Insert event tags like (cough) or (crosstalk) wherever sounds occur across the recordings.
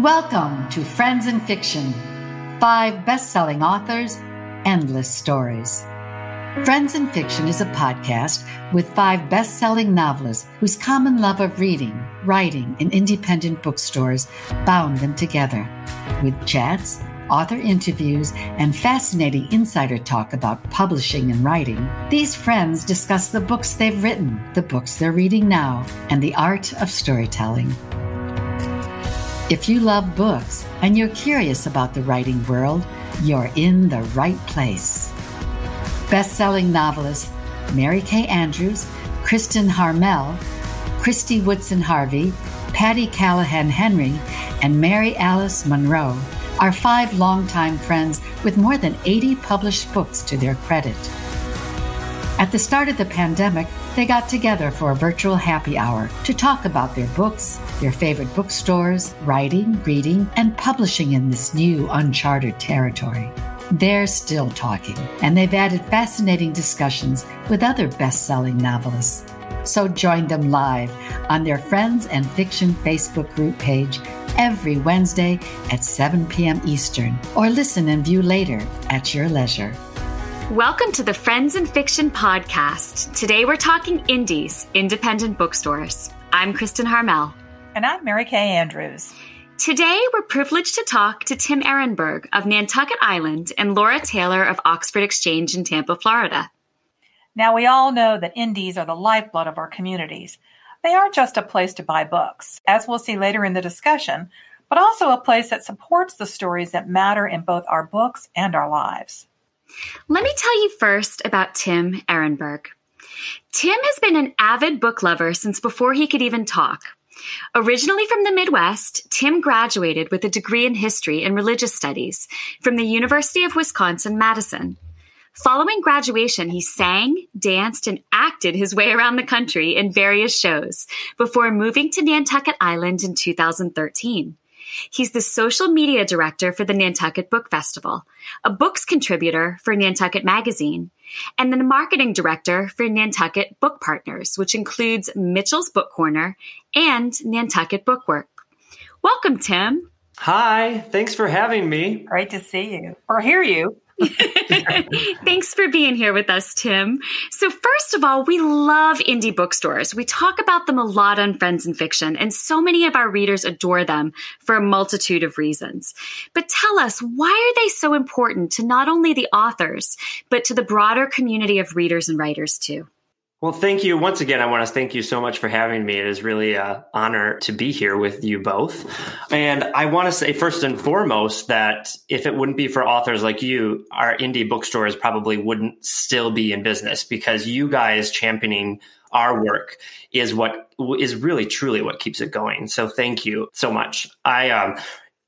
Welcome to Friends and Fiction. Five best selling authors, endless stories. Friends and Fiction is a podcast with five best selling novelists whose common love of reading, writing, and independent bookstores bound them together. With chats, author interviews, and fascinating insider talk about publishing and writing, these friends discuss the books they've written, the books they're reading now, and the art of storytelling. If you love books and you're curious about the writing world, you're in the right place. Best-selling novelists Mary Kay Andrews, Kristen Harmel, Christy Woodson Harvey, Patti Callahan Henry, and Mary Alice Monroe are five longtime friends with more than 80 published books to their credit. At the start of the pandemic, they got together for a virtual happy hour to talk about their books, their favorite bookstores, writing, reading, and publishing in this new uncharted territory. They're still talking, and they've added fascinating discussions with other best selling novelists. So join them live on their Friends and Fiction Facebook group page every Wednesday at 7 p.m. Eastern, or listen and view later at your leisure. Welcome to the Friends and Fiction podcast. Today we're talking indies, independent bookstores. I'm Kristen Harmel. And I'm Mary Kay Andrews. Today we're privileged to talk to Tim Ehrenberg of Nantucket Island and Laura Taylor of Oxford Exchange in Tampa, Florida. Now, we all know that indies are the lifeblood of our communities. They aren't just a place to buy books, as we'll see later in the discussion, but also a place that supports the stories that matter in both our books and our lives. Let me tell you first about Tim Ehrenberg. Tim has been an avid book lover since before he could even talk. Originally from the Midwest, Tim graduated with a degree in history and religious studies from the University of Wisconsin Madison. Following graduation, he sang, danced, and acted his way around the country in various shows before moving to Nantucket Island in 2013. He's the social media director for the Nantucket Book Festival, a books contributor for Nantucket Magazine, and the marketing director for Nantucket Book Partners, which includes Mitchell's Book Corner and Nantucket Bookworks. Welcome, Tim. Hi, thanks for having me. Great to see you or hear you. (laughs) Thanks for being here with us, Tim. So, first of all, we love indie bookstores. We talk about them a lot on Friends and Fiction, and so many of our readers adore them for a multitude of reasons. But tell us, why are they so important to not only the authors, but to the broader community of readers and writers too? Well, thank you once again. I want to thank you so much for having me. It is really an honor to be here with you both. And I want to say first and foremost that if it wouldn't be for authors like you, our indie bookstores probably wouldn't still be in business because you guys championing our work is what is really truly what keeps it going. So thank you so much. I um,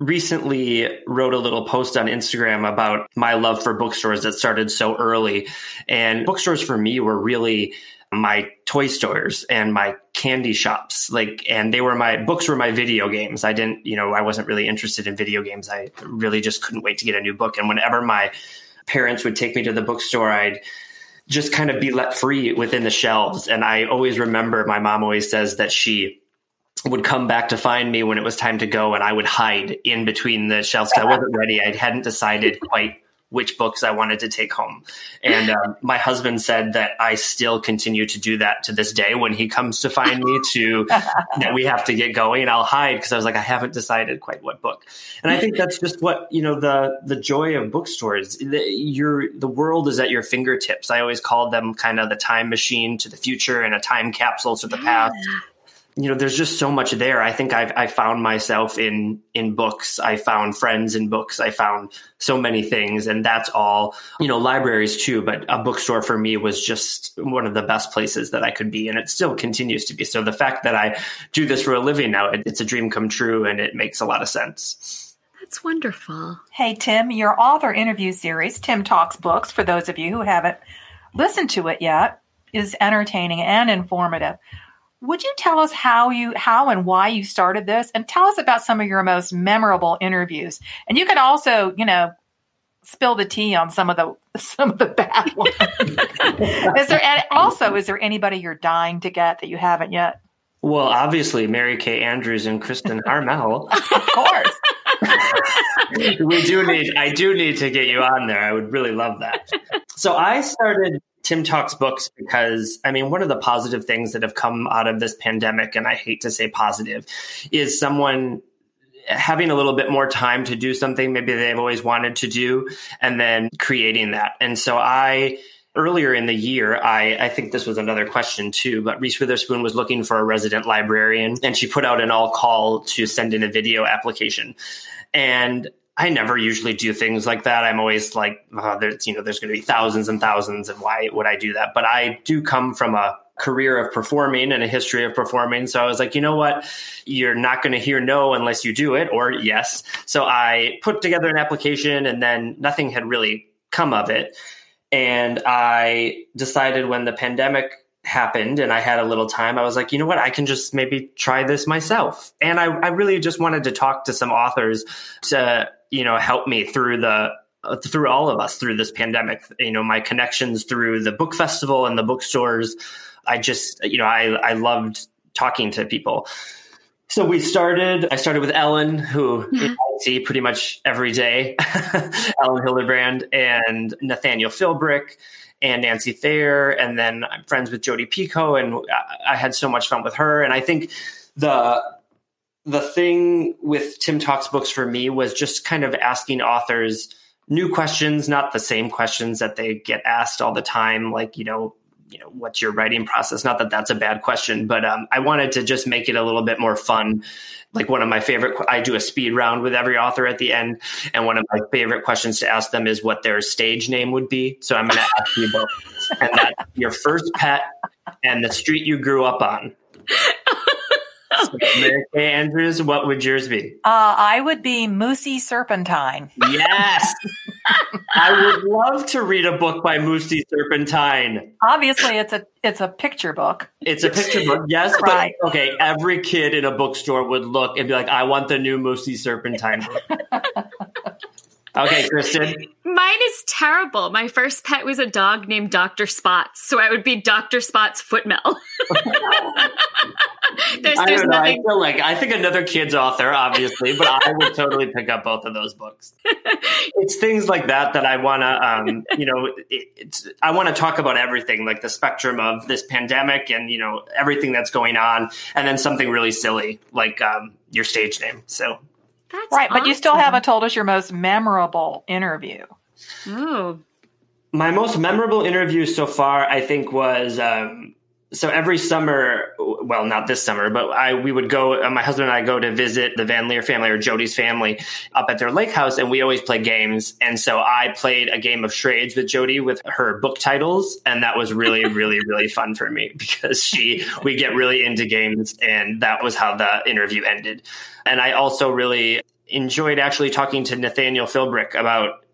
recently wrote a little post on Instagram about my love for bookstores that started so early. And bookstores for me were really my toy stores and my candy shops. Like and they were my books were my video games. I didn't you know i wasn't really interested in video games. I really just couldn't wait to get a new book. And whenever my parents would take me to the bookstore i'd just kind of be let free within the shelves. And i always remember my mom always says that she would come back to find me when it was time to go and i would hide in between the shelves i wasn't ready. I hadn't decided quite which books I wanted to take home. And um, my husband said that I still continue to do that to this day when he comes to find me to (laughs) that we have to get going. I'll hide because I was like, I haven't decided quite what book. And I think that's just what, you know, the, the joy of bookstores, the, your, the world is at your fingertips. I always called them kind of the time machine to the future and a time capsule to the past you know there's just so much there. I think i've i found myself in in books. I found friends in books. I found so many things and that's all you know libraries too but a bookstore for me was just one of the best places that i could be and it still continues to be. So the fact that i do this for a living now it, it's a dream come true and it makes a lot of sense. That's wonderful. Hey tim your author interview series tim talks books for those of you who haven't listened to it yet is entertaining and informative would you tell us how you how and why you started this and tell us about some of your most memorable interviews? And you can also, you know, spill the tea on some of the (laughs) some of the bad ones. is there and also is there anybody you're dying to get that you haven't yet? Well, obviously, Mary Kay Andrews and Kristen Harmel. (laughs) of course. (laughs) we do need, I do need to get you on there. I would really love that. So I started Tim Talks Books because, I mean, one of the positive things that have come out of this pandemic, and I hate to say positive, is someone having a little bit more time to do something maybe they've always wanted to do and then creating that. And so I, earlier in the year, I, I think this was another question too, but Reese Witherspoon was looking for a resident librarian and she put out an all call to send in a video application. And I never usually do things like that. I'm always like, oh, there's, you know, there's going to be thousands and thousands and why would I do that? But I do come from a career of performing and a history of performing. So I was like, you know what? You're not going to hear no unless you do it or yes. So I put together an application and then nothing had really come of it. And I decided when the pandemic happened and I had a little time, I was like, you know what? I can just maybe try this myself. And I, I really just wanted to talk to some authors to, you know, help me through the, uh, through all of us through this pandemic. You know, my connections through the book festival and the bookstores. I just, you know, I, I loved talking to people. So we started, I started with Elin, who mm-hmm. I see pretty much every day, (laughs) Elin Hilderbrand and Nathaniel Philbrick and Nancy Thayer. And then I'm friends with Jodi Picoult, and I had so much fun with her. And I think the, the thing with Tim Talks books for me was just kind of asking authors new questions, not the same questions that they get asked all the time. Like, you know, you know what's your writing process? Not that that's a bad question but um, i wanted to just make it a little bit more fun. Like one of my favorite i do a speed round with every author at the end and one of my favorite questions to ask them is what their stage name would be. So i'm going to ask you both and that your first pet and the street you grew up on (laughs) (laughs) Mary Kay Andrews, what would yours be? Uh, I would be Moosey Serpentine. Yes. (laughs) I would love to read a book by Moosey Serpentine. Obviously, it's a it's a picture book. It's a picture book, yes. Right. But, okay, every kid in a bookstore would look and be like, "I want the new Moosey Serpentine book." (laughs) Okay, Kristen. Mine is terrible. My first pet was a dog named Dr. Spots, so I would be Dr. Spots Footmill. (laughs) there's, I don't know. Nothing... I feel like I think another kid's author, obviously, but I would totally pick up both of those books. (laughs) it's things like that that I want to, um, you know, it, I want to talk about everything, like the spectrum of this pandemic and you know everything that's going on, and then something really silly like um, your stage name. So that's right, awesome. but you still haven't told us your most memorable interview. Oh, my most memorable interview so far, I think, was um, so every summer. Well, not this summer, but I we would go. Uh, my husband and I go to visit the Van Leer family or Jodi's family up at their lake house, and we always play games. And so I played a game of charades with Jodi with her book titles, and that was really, (laughs) really, really fun for me because she we get really into games, and that was how the interview ended. And I also really enjoyed actually talking to Nathaniel Philbrick about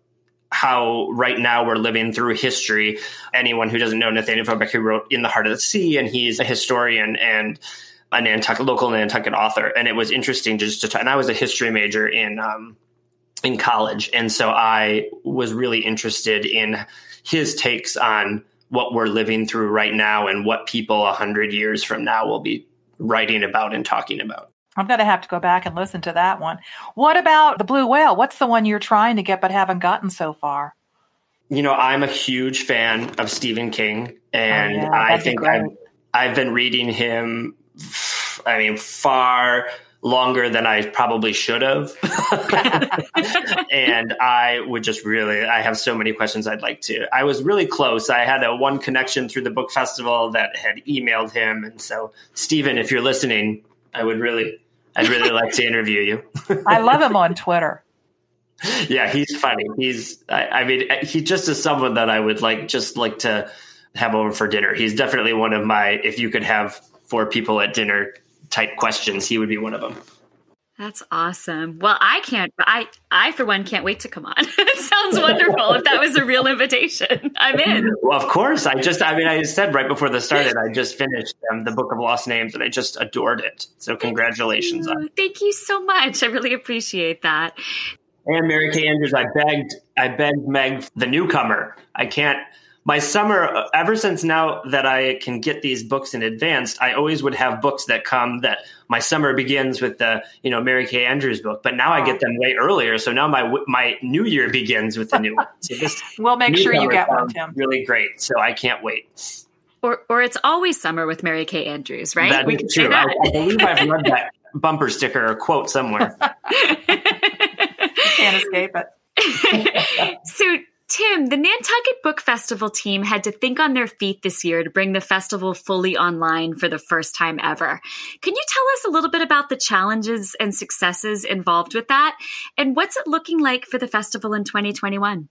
how right now we're living through history. Anyone who doesn't know Nathaniel Philbrick, who wrote In the Heart of the Sea, and he's a historian and a Nantucket, local Nantucket author. And it was interesting just to. And I was a history major in um, in college, and so I was really interested in his takes on what we're living through right now and what people a hundred years from now will be writing about and talking about. I'm going to have to go back and listen to that one. What about the blue whale? What's the one you're trying to get but haven't gotten so far? You know, I'm a huge fan of Stephen King, and oh, yeah, I think I've, I've been reading him. I mean, far longer than I probably should have. (laughs) and I would just really, I have so many questions I'd like to. I was really close. I had a one connection through the book festival that had emailed him. And so, Stephen, if you're listening, I would really I'd really like to interview you. (laughs) I love him on Twitter. Yeah, he's funny. He's, I, I, mean, he just is someone that I would like, just like to have over for dinner. He's definitely one of my, if you could have four people at dinner type questions, he would be one of them. That's awesome. Well, I can't. I I for one can't wait to come on. (laughs) it sounds wonderful. if that was a real invitation, I'm in. Well, of course. I just. I mean, I said right before this started, I just finished um, the Book of Lost Names, and I just adored it. So congratulations Thank you, Thank you so much. I really appreciate that. And Mary Kay Andrews, I begged. I begged Meg, the newcomer. I can't my summer uh, ever since now that I can get these books in advance, I always would have books that come that my summer begins with the you know Mary Kay Andrews book, but now I get them way earlier. So now my my new year begins with the new one. So this (laughs) we'll make sure you get one, Tim. Really great. So I can't wait. Or or it's always summer with Mary Kay Andrews, right? That we is true. I, I believe I've read that (laughs) bumper sticker or quote somewhere. (laughs) can't escape it. so Tim, the Nantucket Book Festival team had to think on their feet this year to bring the festival fully online for the first time ever. Can you tell us a little bit about the challenges and successes involved with that? And what's it looking like for the festival in 2021?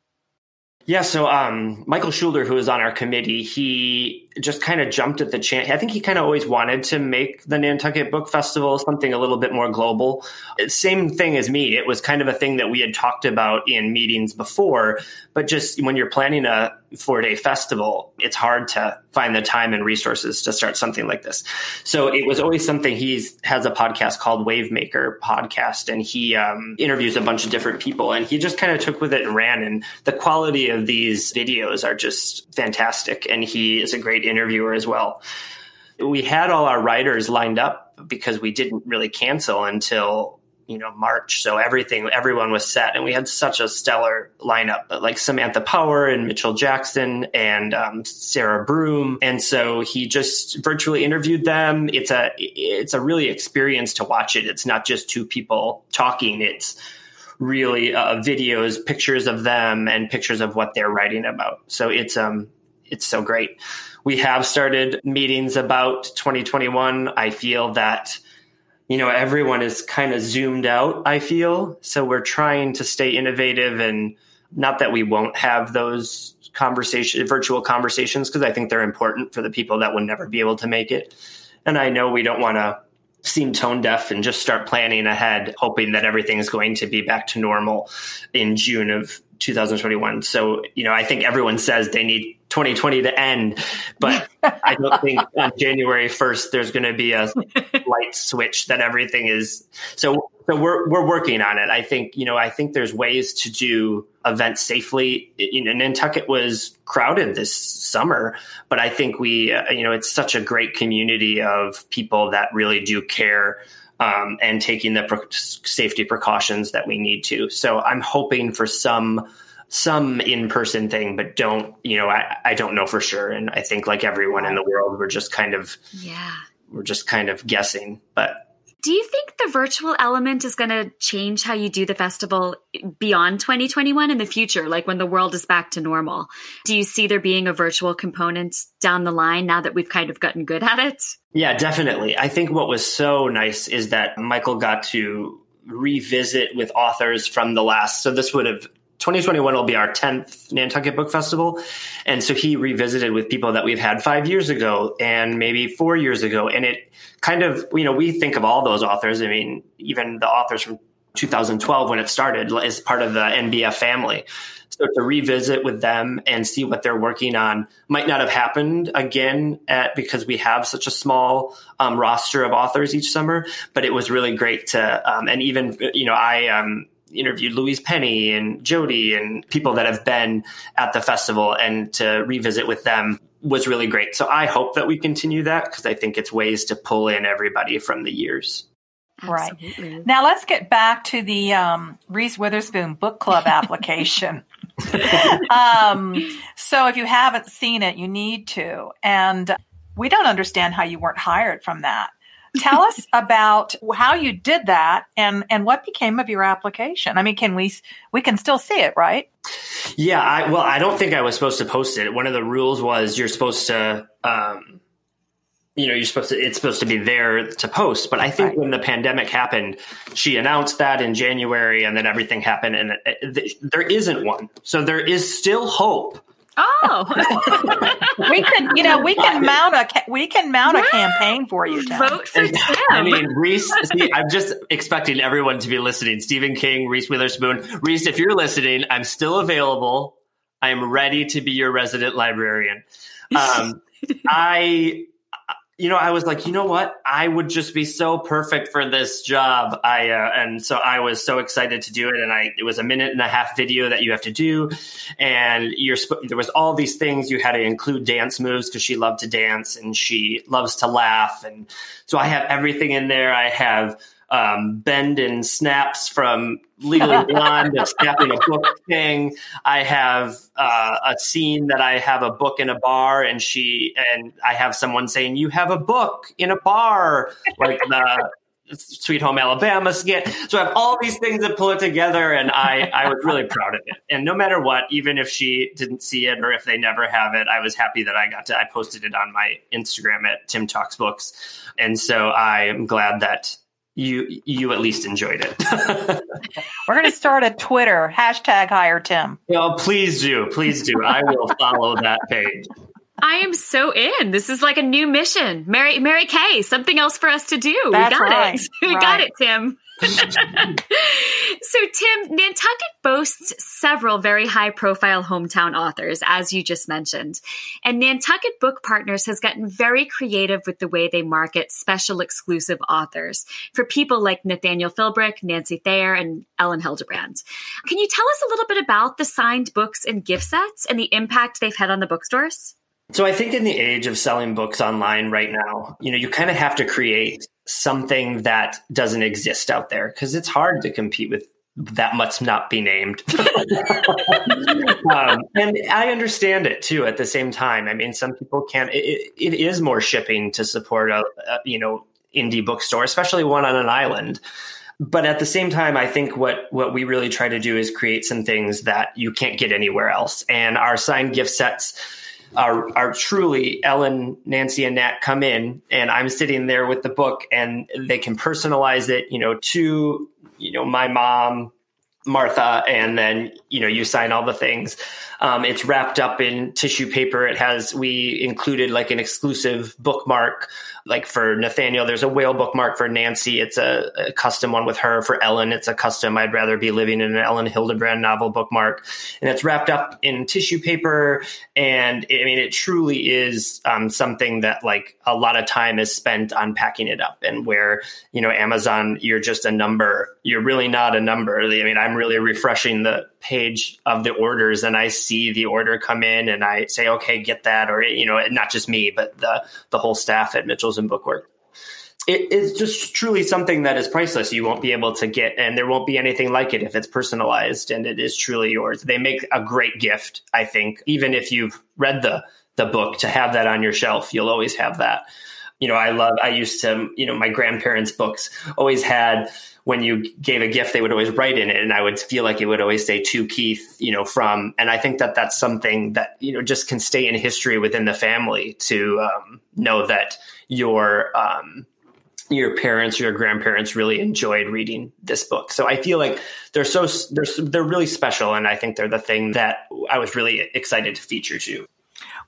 Yeah, so um, Michael Schuler, who is on our committee, he just kind of jumped at the chance. I think he kind of always wanted to make the Nantucket Book Festival something a little bit more global. Same thing as me. It was kind of a thing that we had talked about in meetings before, but just when you're planning a four day festival, it's hard to find the time and resources to start something like this. So it was always something he has a podcast called Wavemaker podcast, and he um, interviews a bunch of different people, and he just kind of took with it and ran. And the quality of these videos are just fantastic, and he is a great interviewer as well. We had all our writers lined up because we didn't really cancel until you know March. So everything, everyone was set, and we had such a stellar lineup, But like Samantha Power and Mitchell Jackson and um, Sarah Broom. And so he just virtually interviewed them. It's a it's a really experience to watch it. It's not just two people talking. It's really uh, videos, pictures of them, and pictures of what they're writing about. So it's um it's so great. We have started meetings about 2021. I feel that you know, everyone is kind of zoomed out, I feel. So we're trying to stay innovative and not that we won't have those conversation virtual conversations because I think they're important for the people that would never be able to make it. And I know we don't want to seem tone deaf and just start planning ahead, hoping that everything's going to be back to normal in June of 2021. So, you know, I think everyone says they need 2020 to end, but I don't think (laughs) on January 1st there's going to be a light switch that everything is. So, so we're we're working on it. I think you know I think there's ways to do events safely. You know, Nantucket was crowded this summer, but I think we uh, you know it's such a great community of people that really do care. Um, and taking the pre- safety precautions that we need to. So I'm hoping for some some in-person thing, but don't, you know, I, I don't know for sure. And I think like everyone in the world, we're just kind of, yeah, we're just kind of guessing, but. Do you think the virtual element is going to change how you do the festival beyond 2021 in the future, like when the world is back to normal? Do you see there being a virtual component down the line now that we've kind of gotten good at it? Yeah, definitely. I think what was so nice is that Michael got to revisit with authors from the last. So this would have 2021 will be our 10th Nantucket Book Festival. And so he revisited with people that we've had five years ago and maybe four years ago. And it kind of, you know, we think of all those authors. I mean, even the authors from 2012 when it started as part of the NBF family. So to revisit with them and see what they're working on might not have happened again at, because we have such a small um, roster of authors each summer. But it was really great to, um, and even you know, I um, interviewed Louise Penny and Jodi and people that have been at the festival and to revisit with them was really great. So I hope that we continue that because I think it's ways to pull in everybody from the years. Absolutely. Right. Now let's get back to the um, Reese Witherspoon Book Club (laughs) application. um, so if you haven't seen it, you need to. And we don't understand how you weren't hired from that. Tell us about how you did that and and what became of your application. I mean, can we we can still see it, right? Yeah, I well, I don't think I was supposed to post it. One of the rules was you're supposed to um you know, you're supposed to it's supposed to be there to post, but I think right. when the pandemic happened, she announced that in January and then everything happened and it, it, there isn't one. So there is still hope Oh, (laughs) we can, you know, we can mount a we can mount yeah. a campaign for you. Tom. Vote for (laughs) Tim. I mean, Reese. See, I'm just expecting everyone to be listening. Stephen King, Reese Witherspoon, Reese. If you're listening, I'm still available. I am ready to be your resident librarian. (laughs) Um, I you know, I was like, you know what? I would just be so perfect for this job. I uh, and so I was so excited to do it. And I it was a minute and a half video that you have to do, and you're there was all these things you had to include dance moves because she loved to dance and she loves to laugh, and so I have everything in there. I have um, bend and snaps from Legally (laughs) Blonde of snapping a book thing. I have uh, a scene that I have a book in a bar, and she and I have someone saying, "You have a book in a bar," like the. Sweet Home Alabama skit. So I have all these things that pull it together, and I, I was really proud of it. And no matter what, even if she didn't see it or if they never have it, I was happy that I got to. I posted it on my Instagram at Tim Talks Books, and so I am glad that you you at least enjoyed it. (laughs) We're going to start a Twitter hashtag hire Tim. Well, please do, please do. I will follow that page. I am so in. This is like a new mission. Mary Mary Kay, something else for us to do. That's (laughs) we got right. it. We right. got it, Tim. So, Tim, Nantucket boasts several very high profile hometown authors, as you just mentioned. And Nantucket Book Partners has gotten very creative with the way they market special exclusive authors for people like Nathaniel Philbrick, Nancy Thayer, and Elin Hilderbrand. Can you tell us a little bit about the signed books and gift sets and the impact they've had on the bookstores? So I think in the age of selling books online right now, you know, you kind of have to create something that doesn't exist out there because it's hard to compete with that must not be named. (laughs) um, and I understand it too. At the same time, I mean, some people can't. It, it is more shipping to support a, a you know indie bookstore, especially one on an island. But at the same time, I think what what we really try to do is create some things that you can't get anywhere else. And our signed gift sets are are truly Elin, Nancy, and Nat come in, and I'm sitting there with the book, and they can personalize it, you know, to you know my mom, Martha, and then you know you sign all the things. Um, it's wrapped up in tissue paper. It has we included like an exclusive bookmark like for Nathaniel, there's a whale bookmark for Nancy. It's a, a, custom one with her. For Elin, it's a custom I'd rather be living in an Elin Hilderbrand novel bookmark. And it's wrapped up in tissue paper. And I mean, it truly is um, something that like a lot of time is spent unpacking it up. And where, you know, Amazon, you're just a number. You're really not a number. I mean, I'm really refreshing the page of the orders and I see the order come in and I say, okay, get that. Or, you know, not just me, but the, the whole staff at Mitchell's and Bookwork. It is just truly something that is priceless. You won't be able to get, and there won't be anything like it if it's personalized and it is truly yours. They make a great gift, I think. Even if you've read the the book, to have that on your shelf, you'll always have that. You know, I love. I used to, you know, my grandparents' books always had when you gave a gift, they would always write in it, and I would feel like it would always say to Keith, you know, from. And I think that that's something that you know just can stay in history within the family to um, know that your um, your parents or your grandparents really enjoyed reading this book. So I feel like they're so they're they're really special, and I think they're the thing that I was really excited to feature too.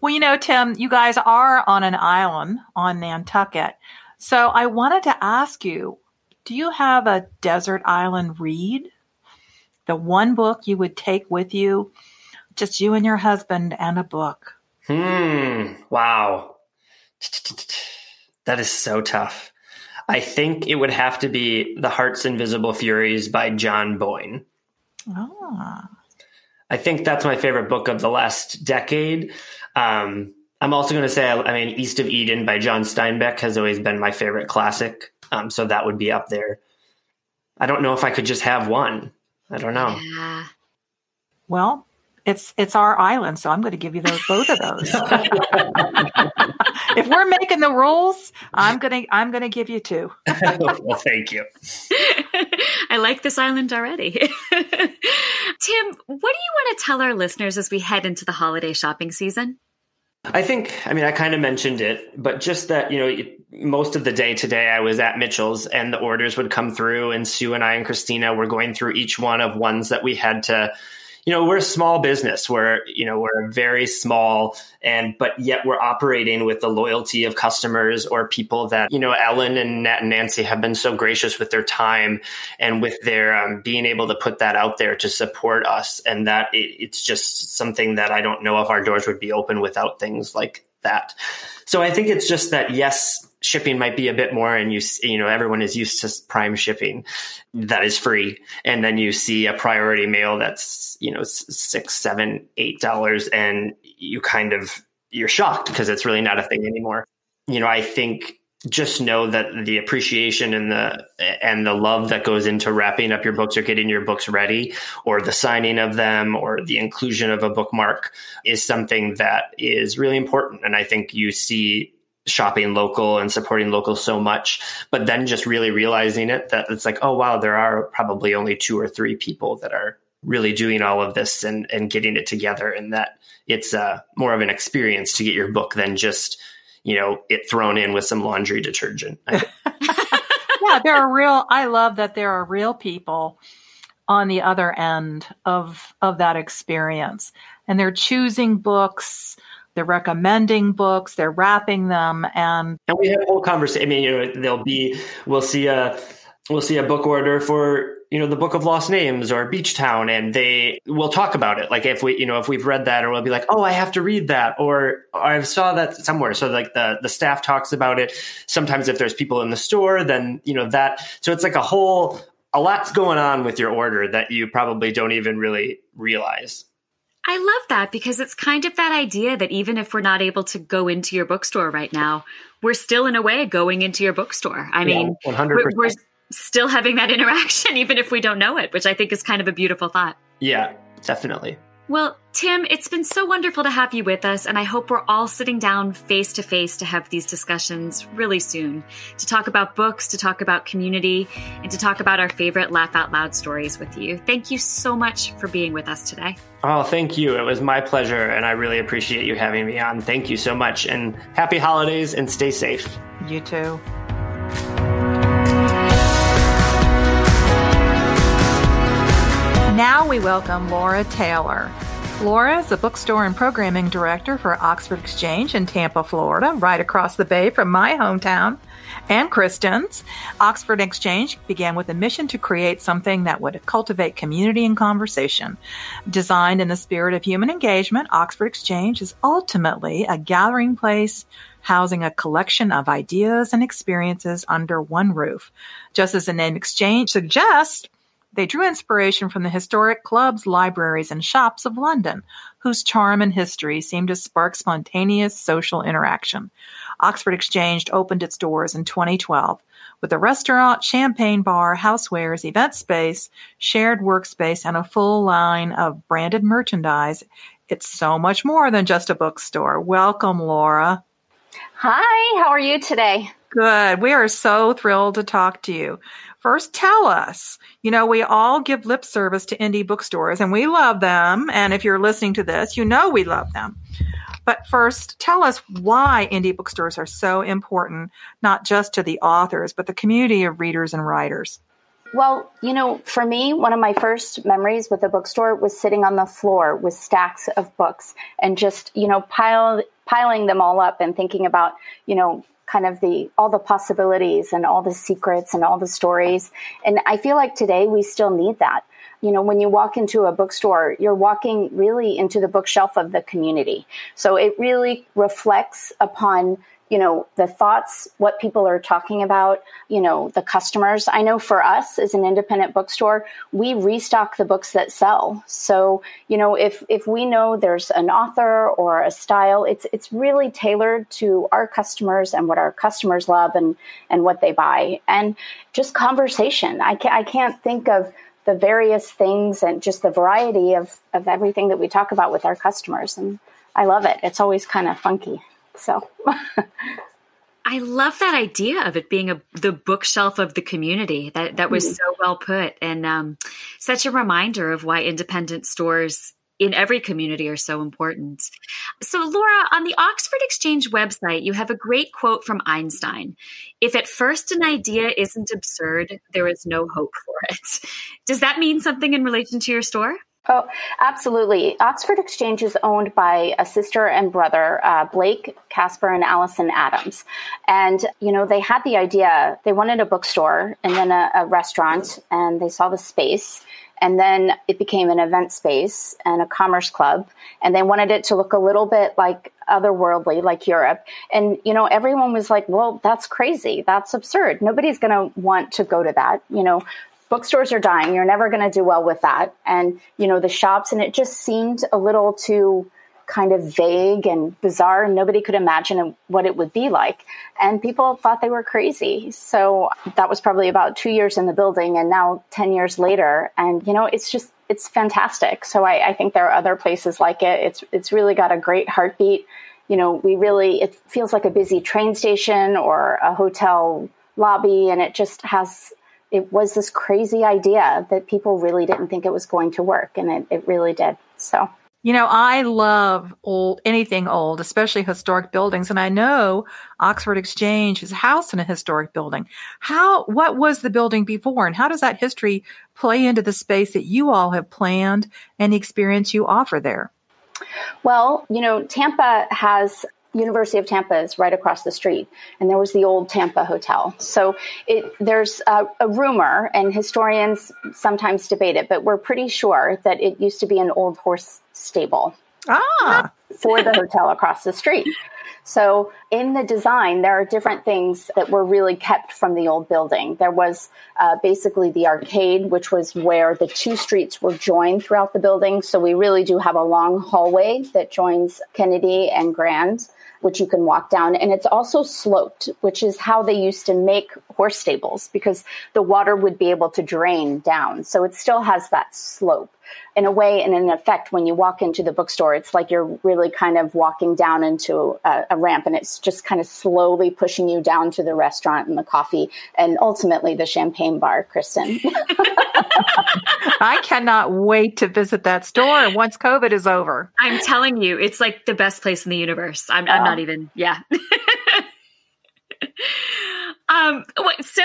Well, you know, Tim, you guys are on an island on Nantucket, so I wanted to ask you: Do you have a desert island read? The one book you would take with you, just you and your husband, and a book. Hmm. Wow. That is so tough. I think it would have to be The Heart's Invisible Furies by John Boyne. Oh. I think that's my favorite book of the last decade. Um, I'm also going to say, I mean, East of Eden by John Steinbeck has always been my favorite classic. Um, so that would be up there. I don't know if I could just have one. I don't know. Yeah. Well, it's it's our island, so I'm going to give you those both of those. (laughs) if we're making the rules, I'm gonna I'm gonna give you two. (laughs) well, thank you. (laughs) I like this island already. Tim, what do you want to tell our listeners as we head into the holiday shopping season? I think, I mean, I kind of mentioned it, but just that, you know, most of the day today I was at Mitchell's and the orders would come through, and Sue and I and Christina were going through each one of ones that we had to you know we're a small business we're you know we're very small and but yet we're operating with the loyalty of customers or people that you know elin and nat and nancy have been so gracious with their time and with their um, being able to put that out there to support us and that it, it's just something that i don't know if our doors would be open without things like that. So I think it's just that yes, shipping might be a bit more and you you know everyone is used to prime shipping that is free. And then you see a priority mail that's you know six seven eight dollars and you kind of you're shocked because it's really not a thing anymore. You know i think just know that the appreciation and the and the love that goes into wrapping up your books or getting your books ready or the signing of them or the inclusion of a bookmark is something that is really important. And i think you see shopping local and supporting local so much but then just really realizing it that it's like oh wow there are probably only two or three people that are really doing all of this and and getting it together and that it's uh, more of an experience to get your book than just you know, it thrown in with some laundry detergent. (laughs) yeah, there are real, I love that there are real people on the other end of, of that experience. And they're choosing books, they're recommending books, they're wrapping them, and and we have a whole conversation. I mean, you know, there'll be we'll see a we'll see a book order for you know the book of lost names or beach town and they will talk about it. Like if we you know if we've read that or we'll be like oh i have to read that or i saw that somewhere. So like the the staff talks about it. Sometimes if there's people in the store then you know that so it's like a whole a lot's going on with your order that you probably don't even really realize I love that because it's kind of that idea that even if we're not able to go into your bookstore right now, we're still in a way going into your bookstore. I mean, 100%. We're, we're, still having that (laughs) interaction, even if we don't know it, which I think is kind of a beautiful thought. Yeah, definitely. Well, Tim, it's been so wonderful to have you with us, and I hope we're all sitting down face to face to have these discussions really soon to talk about books, to talk about community, and to talk about our favorite laugh out loud stories with you. Thank you so much for being with us today. Oh, thank you. It was my pleasure, and I really appreciate you having me on. Thank you so much, and happy holidays and stay safe. You too. Now we welcome Laura Taylor. Laura is the bookstore and programming director for Oxford Exchange in Tampa, Florida, right across the bay from my hometown and Kristen's. Oxford Exchange began with a mission to create something that would cultivate community and conversation. Designed in the spirit of human engagement, Oxford Exchange is ultimately a gathering place housing a collection of ideas and experiences under one roof. Just as the name Exchange suggests, they drew inspiration from the historic clubs, libraries, and shops of London, whose charm and history seemed to spark spontaneous social interaction. Oxford Exchange opened its doors in 2012 with a restaurant, champagne bar, housewares, event space, shared workspace, and a full line of branded merchandise. It's so much more than just a bookstore. Welcome, Laura. Hi, how are you today? Good. We are so thrilled to talk to you. First, tell us. You know, we all give lip service to indie bookstores and we love them. And if you're listening to this, you know we love them. But first, tell us why indie bookstores are so important, not just to the authors, but the community of readers and writers. Well, you know, for me, one of my first memories with a bookstore was sitting on the floor with stacks of books and just, you know, piling them all up and thinking about, you know, kind of the all the possibilities and all the secrets and all the stories. And I feel like today we still need that. You know, when you walk into a bookstore, you're walking really into the bookshelf of the community. So it really reflects upon you know, the thoughts, what people are talking about, you know, the customers. I know for us as an independent bookstore, we restock the books that sell. So, you know, if if we know there's an author or a style, it's it's really tailored to our customers and what our customers love and and what they buy. And just conversation. I can't I can't think of the various things and just the variety of of everything that we talk about with our customers and I love it. It's always kind of funky. So (laughs) I love that idea of it being a the bookshelf of the community. That that was mm-hmm. so well put, and um, such a reminder of why independent stores in every community are so important. So, Laura, on the Oxford Exchange website, you have a great quote from Einstein: "If at first an idea isn't absurd, there is no hope for it." Does that mean something in relation to your store? Oh, absolutely. Oxford Exchange is owned by a sister and brother, uh, Blake, Casper, and Allison Adams. And, you know, they had the idea, they wanted a bookstore and then a, a restaurant, and they saw the space. And then it became an event space and a commerce club. And they wanted it to look a little bit like otherworldly like Europe. And, you know, everyone was like, well, that's crazy. That's absurd. Nobody's going to want to go to that. You know, bookstores are dying. You're never going to do well with that. And, you know, the shops, and it just seemed a little too kind of vague and bizarre. And Nobody could imagine what it would be like. And people thought they were crazy. So that was probably about two years in the building and now 10 years later. And, you know, it's just, it's fantastic. So I, I think there are other places like it. It's, it's really got a great heartbeat. You know, we really, it feels like a busy train station or a hotel lobby and it just has it was this crazy idea that people really didn't think it was going to work, and it, it really did. So. You know, I love old anything old, especially historic buildings, and I know Oxford Exchange is housed in a historic building. How what was the building before and how does that history play into the space that you all have planned and the experience you offer there? Well, you know, Tampa has University of Tampa is right across the street, and there was the old Tampa Hotel. So it, there's a, a, rumor, and historians sometimes debate it, but we're pretty sure that it used to be an old horse stable ah. for the hotel across the street. So in the design, there are different things that were really kept from the old building. There was uh, basically the arcade, which was where the two streets were joined throughout the building. So we really do have a long hallway that joins Kennedy and Grand which you can walk down. And it's also sloped, which is how they used to make horse stables because the water would be able to drain down. So it still has that slope in a way and in effect when you walk into the bookstore it's like you're really kind of walking down into a, a, ramp and it's just kind of slowly pushing you down to the restaurant and the coffee and ultimately the champagne bar kristen (laughs) i cannot wait to visit that store once covid is over i'm telling you it's like the best place in the universe i'm, I'm oh, not even yeah (laughs) Um, so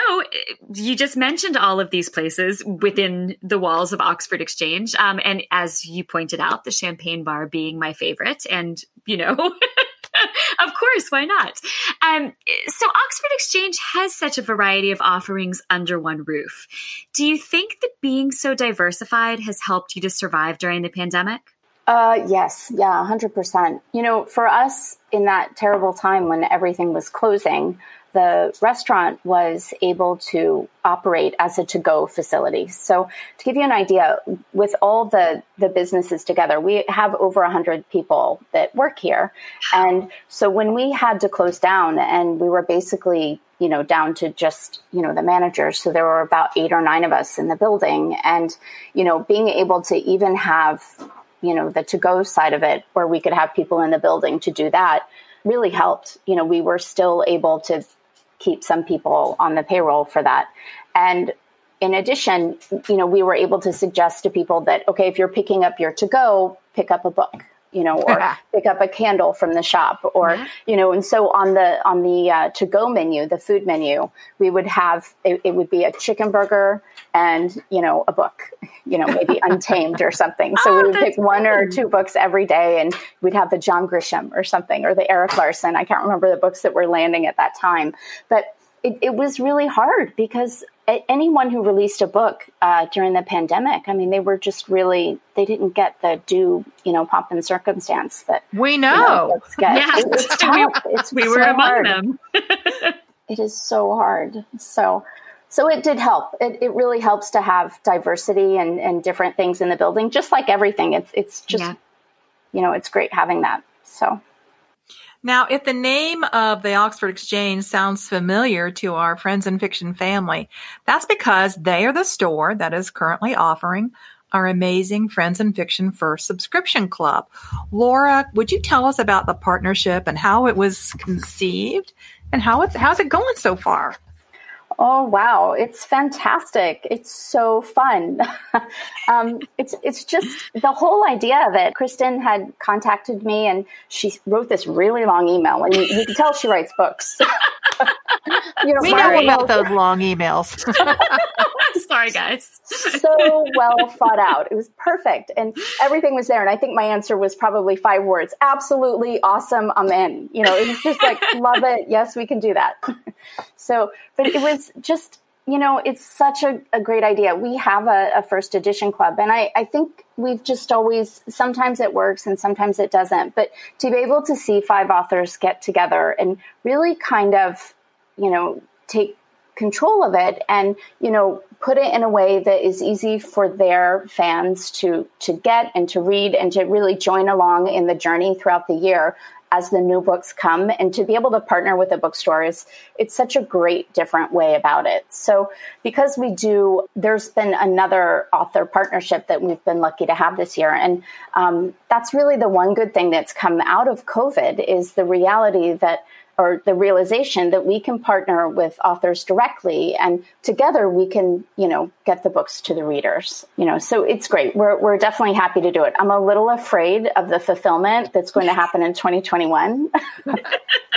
you just mentioned all of these places within the walls of Oxford Exchange. Um, and as you pointed out, the champagne bar being my favorite. And, you know, (laughs) of course, why not? Um, so Oxford Exchange has such a variety of offerings under one roof. Do you think that being so diversified has helped you to survive during the pandemic? Uh, yes, yeah, 100%. You know, for us in that terrible time when everything was closing, the restaurant was able to operate as a to-go facility. So to give you an idea, with all the, the businesses together, we have over 100 people that work here. And so when we had to close down and we were basically, you know, down to just, you know, the managers, so there were about eight or nine of us in the building. And, you know, being able to even have, you know, the to-go side of it where we could have people in the building to do that really helped. You know, we were still able to keep some people on the payroll for that. And in addition, you know, we were able to suggest to people that, okay, if you're picking up your to go, pick up a book you know, or (laughs) pick up a candle from the shop, or mm-hmm. you know, and so on the on the uh, to go menu, the food menu, we would have it, it, would be a chicken burger and you know a book, you know, maybe (laughs) Untamed or something. So oh, we would pick one or two books every day, and we'd have the John Grisham or something, or the Erik Larson. I can't remember the books that were landing at that time, but it, it was really hard because anyone who released a book uh, during the pandemic, I mean, they were just really they didn't get the due, you know, pomp and circumstance that we know. You know yeah, it, it's (laughs) tough. It's we so were among hard. them. (laughs) it is so hard. So, so it did help. It, it really helps to have diversity and, and different things in the building, just like everything. It's it's just, yeah. you know, it's great having that. So. Now, if the name of the Oxford Exchange sounds familiar to our friends in fiction family, that's because they are the store that is currently offering our amazing Friends and Fiction First subscription club. Laura, would you tell us about the partnership and how it was conceived and how it's how's it going so far? Oh wow, it's fantastic! It's so fun. (laughs) um, it's it's just the whole idea of it. Kristen had contacted me, and she wrote this really long email, and you, you can tell she writes books. (laughs) you know, we know about those long emails. (laughs) (laughs) Sorry, guys. so well thought out. It was perfect, and everything was there. And I think my answer was probably five words: absolutely awesome. I'm in. You know, it was just like (laughs) love it. Yes, we can do that. (laughs) so, but it was just you know, it's such a, a great idea. We have a, a, first edition club, and I, I think we've just always, sometimes it works and sometimes it doesn't. But to be able to see five authors get together and really kind of, you know, take control of it and, you know, put it in a way that is easy for their fans to to get and to read and to really join along in the journey throughout the year as the new books come. And to be able to partner with a bookstore is it's such a great different way about it. So because we do there's been another author partnership that we've been lucky to have this year. And um, that's really the one good thing that's come out of covid is the reality that or the realization that we can partner with authors directly and together we can you know get the books to the readers you know. So it's great. We're, we're definitely happy to do it. I'm a little afraid of the fulfillment that's going to (laughs) happen in 2021 (laughs)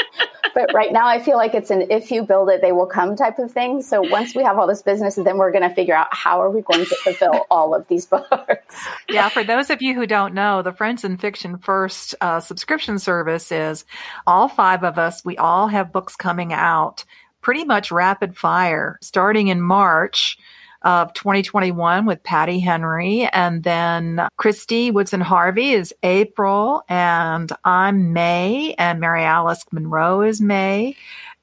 but right now I feel like it's an if you build it, they will come type of thing. So once we have all this business, then we're going to figure out how are we going to fulfill all of these books. Yeah, for those of you who don't know, the Friends and Fiction First uh, subscription service is all five of us. We all have books coming out pretty much rapid fire starting in March of 2021 with Patti Henry. And then Kristy Woodson Harvey is April, and I'm May, and Mary Alice Monroe is May.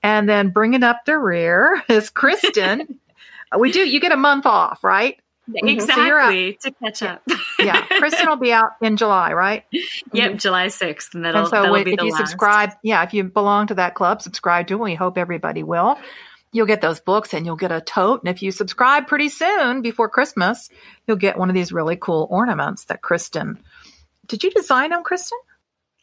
And then bringing up the rear is Kristin. (laughs) we do, you get a month off, right? Exactly so to catch up. yeah, Kristin will be out in July, right? (laughs) Yep, mm-hmm. July sixth, and that'll, and so that'll if you last. subscribe, yeah, if you belong to that club, subscribe to. it. We hope everybody will you'll get those books and you'll get a tote. And if you subscribe pretty soon before Christmas, you'll get one of these really cool ornaments that Kristin. Did you design them, Kristin?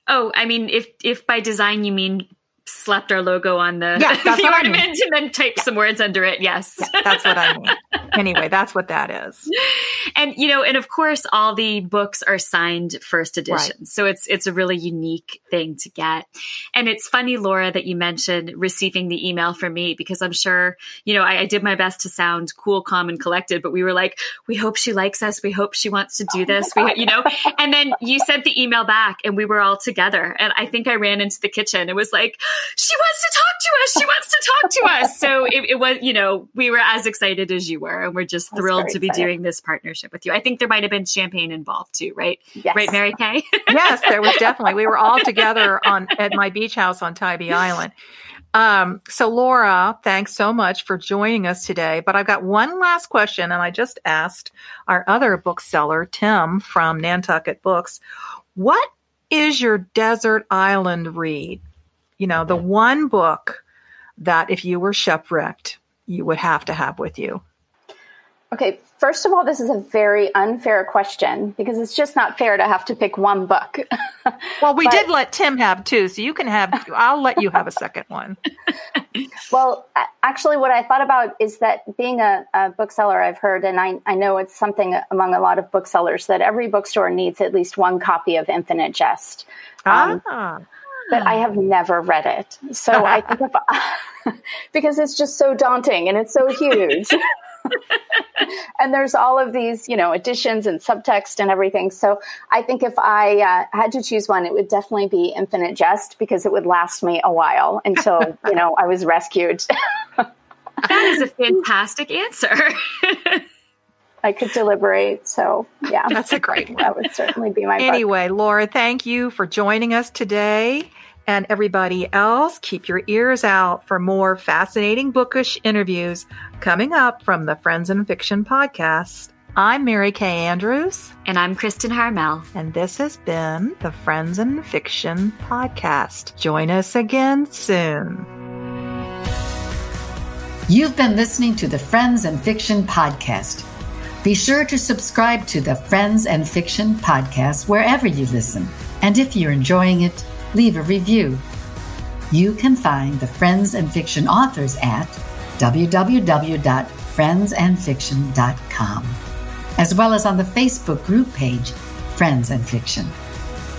Oh, I mean, if if by design you mean slapped our logo on the, yeah, (laughs) the ornament I mean. and then type yeah. some words under it. Yes. Yeah, that's what I mean. (laughs) anyway, that's what that is. And you know, and of course all the books are signed first edition. Right. So it's it's a really unique thing to get. And it's funny, Laura, that you mentioned receiving the email from me because I'm sure, you know, I, I did my best to sound cool, calm, and collected, but we were like, we hope she likes us. We hope she wants to do this. We, you know, and then you sent the email back and we were all together. And I think I ran into the kitchen. It was like, she wants to talk to us. She wants to talk to us. So it, it, was, you know, we were as excited as you were, and we're just That's thrilled to be exciting. doing this partnership with you. I think there might have been champagne involved too, right? Yes. Right, Mary Kay? (laughs) yes, there was definitely. We were all together on at my beach house on Tybee Island. Um, so Laura, thanks so much for joining us today. But I've got one last question, and I just asked our other bookseller, Tim from Nantucket Books, what is your desert island read? you know, the one book that if you were shipwrecked, you would have to have with you? Okay, first of all, this is a very unfair question because it's just not fair to have to pick one book. (laughs) well, we but, did let Tim have two, so you can have, I'll let you have a second one. (laughs) well, actually, what I thought about is that being a, a, bookseller, I've heard, and I, I know it's something among a lot of booksellers, that every bookstore needs at least one copy of Infinite Jest. Um, ah but I have never read it. So I (laughs) think if because it's just so daunting and it's so huge. (laughs) and there's all of these, you know, additions and subtext and everything. So I think if I uh, had to choose one, it would definitely be Infinite Jest because it would last me a while until, you know, I was rescued. (laughs) that is a (laughs) fantastic answer. I could deliberate. So, yeah. That's a great one. That would certainly be my Anyway, book. Laura, thank you for joining us today. And everybody else, keep your ears out for more fascinating bookish interviews coming up from the Friends and Fiction podcast. I'm Mary Kay Andrews. And I'm Kristin Harmel. And this has been the Friends and Fiction podcast. Join us again soon. You've been listening to the Friends and Fiction podcast. Be sure to subscribe to the Friends and Fiction podcast wherever you listen. And if you're enjoying it, leave a review. You can find the Friends and Fiction authors at www.friendsandfiction.com, as well as on the Facebook group page, Friends and Fiction.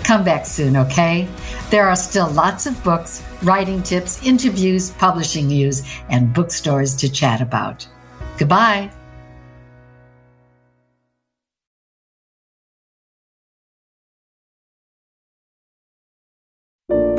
Come back soon, okay? There are still lots of books, writing tips, interviews, publishing news, and bookstores to chat about. Goodbye.